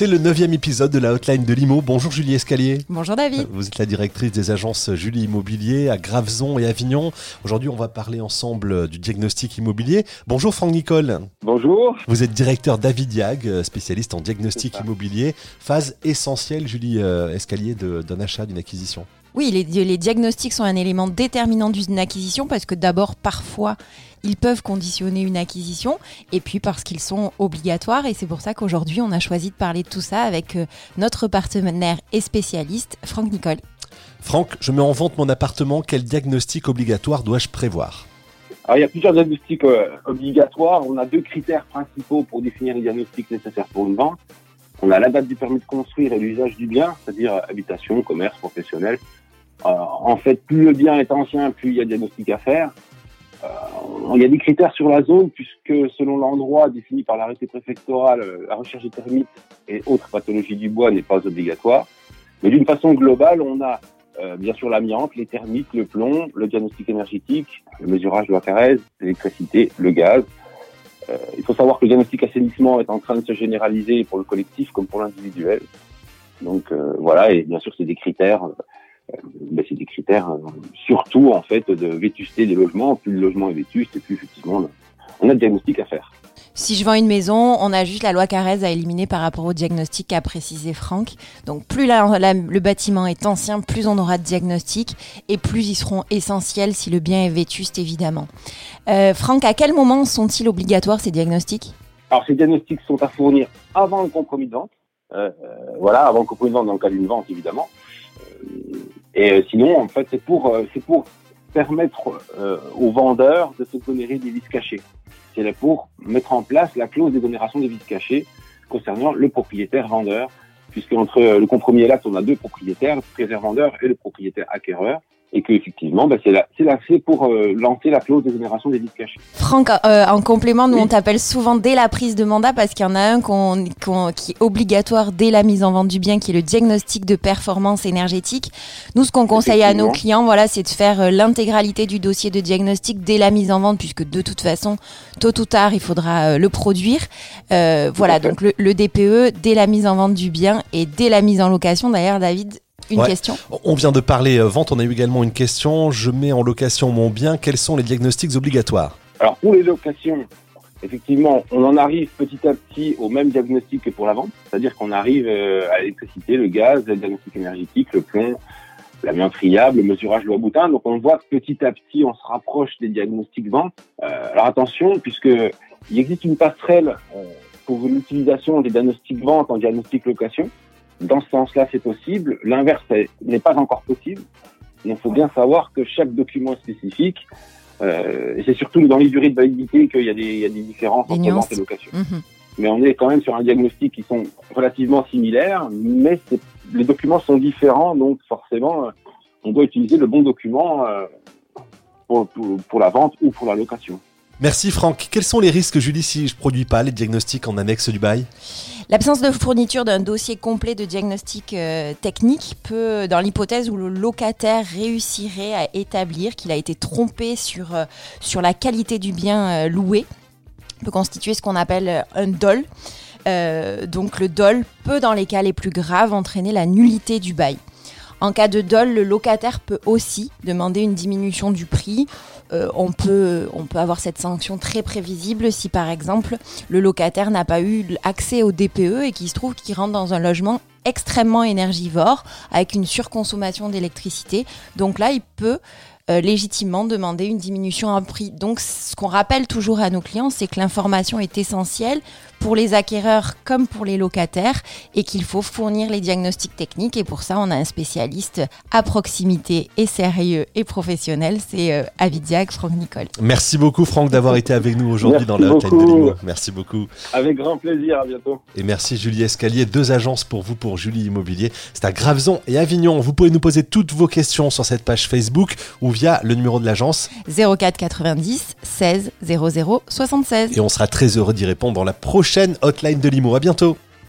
C'est le neuvième épisode de la hotline de Limo. Bonjour Julie Escalier. Bonjour David. Vous êtes la directrice des agences Julie Immobilier à Graveson et Avignon. Aujourd'hui, on va parler ensemble du diagnostic immobilier. Bonjour Franck Nicole. Bonjour. Vous êtes directeur Davidiag, spécialiste en diagnostic immobilier. Phase essentielle, Julie euh, Escalier, d'un achat, d'une acquisition. Oui, les, les, diagnostics sont un élément déterminant d'une acquisition parce que d'abord, parfois, ils peuvent conditionner une acquisition et puis parce qu'ils sont obligatoires. Et c'est pour ça qu'aujourd'hui, on a choisi de parler de tout ça avec euh, notre partenaire et spécialiste, Franck Nicole. Franck, je mets en vente mon appartement. Quel diagnostic obligatoire dois-je prévoir? Alors, il y a plusieurs diagnostics euh, obligatoires. On a deux critères principaux pour définir les diagnostics nécessaires pour une vente. On a la date du permis de construire et l'usage du bien, c'est-à-dire habitation, commerce, professionnel. Euh, en fait, plus le bien est ancien, plus il y a diagnostic à faire. Euh, il y a des critères sur la zone, puisque selon l'endroit défini par l'arrêté préfectoral, la recherche des termites et autres pathologies du bois n'est pas obligatoire. Mais d'une façon globale, on a euh, bien sûr l'amiante, les termites, le plomb, le diagnostic énergétique, le mesurage de la Carrez, l'électricité, le gaz. Il faut savoir que le diagnostic assainissement est en train de se généraliser pour le collectif comme pour l'individuel. Donc voilà, et bien sûr c'est des critères ben, c'est des critères euh, surtout en fait de vétusté des logements. Plus le logement est vétuste, et plus effectivement on a le diagnostic à faire. Si je vends une maison, on a juste la loi Carrez à éliminer par rapport au diagnostic qu'a précisé Franck. Donc plus le bâtiment est ancien, plus on aura de diagnostic et plus ils seront essentiels si le bien est vétuste évidemment. Euh, Franck, à quel moment sont-ils obligatoires ces diagnostics? Alors ces diagnostics sont à fournir avant le compromis de vente. Euh, voilà, avant le compromis de vente dans le cas d'une vente évidemment. Et euh, sinon, en fait, c'est pour, euh, c'est pour permettre euh, aux vendeurs de s'exonérer des vices cachés. C'est pour mettre en place la clause d'exonération des vices cachés concernant le propriétaire vendeur, puisque entre le compromis et l'acte, on a deux propriétaires, le propriétaire vendeur et le propriétaire et qu'effectivement, bah, c'est l'accès pour euh, lancer la clause d'exonération des vices cachés. Franck, euh, en complément, nous on t'appelle souvent dès la prise de mandat parce qu'il y en a un qui est obligatoire dès la mise en vente du bien, qui est le diagnostic de performance énergétique. Nous, ce qu'on conseille à nos clients, voilà, c'est de faire euh, l'intégralité du dossier de diagnostic dès la mise en vente, puisque de toute façon, tôt ou tard, il faudra le produire. voilà, donc le, le DPE dès la mise en vente du bien et dès la mise en location. D'ailleurs, David, une question. On vient de parler euh, vente, on a eu également une question. Je mets en location mon bien, quels sont les diagnostics obligatoires? Alors pour les locations, effectivement, on en arrive petit à petit au même diagnostic que pour la vente, c'est-à-dire qu'on arrive euh, à l'électricité, le gaz, le diagnostic énergétique, le plomb, l'amiante friable, le mesurage loi boutin. Donc on voit que petit à petit, on se rapproche des diagnostics vente. Euh, alors attention, puisque il existe une passerelle pour l'utilisation des diagnostics vente en diagnostic location. Dans ce sens-là, c'est possible. L'inverse n'est pas encore possible. Il faut bien savoir que chaque document spécifique, euh, et c'est surtout dans les durées de validité qu'il y, a des, différences entre vente et location. Mhm. Mais on est quand même sur un diagnostic qui sont relativement similaires, mais les documents sont différents, donc forcément, euh, on doit utiliser le bon document euh, pour la vente ou pour la location. Merci Franck. Quels sont les risques, Julie, si je ne produis pas les diagnostics en annexe du bail L'absence de fourniture d'un dossier complet de diagnostic euh, technique peut, dans l'hypothèse où le locataire réussirait à établir qu'il a été trompé sur, euh, la qualité du bien euh, loué, peut constituer ce qu'on appelle un dol. donc le dol peut, dans les cas les plus graves, entraîner la nullité du bail. En cas de dol, le locataire peut aussi demander une diminution du prix. Euh, on, peut, avoir cette sanction très prévisible si par exemple le locataire n'a pas eu accès au DPE et qu'il se trouve qu'il rentre dans un logement extrêmement énergivore avec une surconsommation d'électricité. Donc là, il peut euh, légitimement demander une diminution en prix. Donc ce qu'on rappelle toujours à nos clients, c'est que l'information est essentielle pour les acquéreurs comme pour les locataires et qu'il faut fournir les diagnostics techniques. Et pour ça, on a un spécialiste à proximité et sérieux et professionnel, c'est euh, Avidiac, Franck Nicole. Merci beaucoup Franck d'avoir été avec nous aujourd'hui dans la hotline de Limo. Merci beaucoup. Avec grand plaisir, à bientôt. Et merci Julie Escalier, deux agences pour vous pour Julie Immobilier. C'est à Graveson et Avignon. Vous pouvez nous poser toutes vos questions sur cette page Facebook ou via le numéro de l'agence 04 90 16 00 76. Et on sera très heureux d'y répondre dans la prochaine chaîne Hotline de Limo. À bientôt.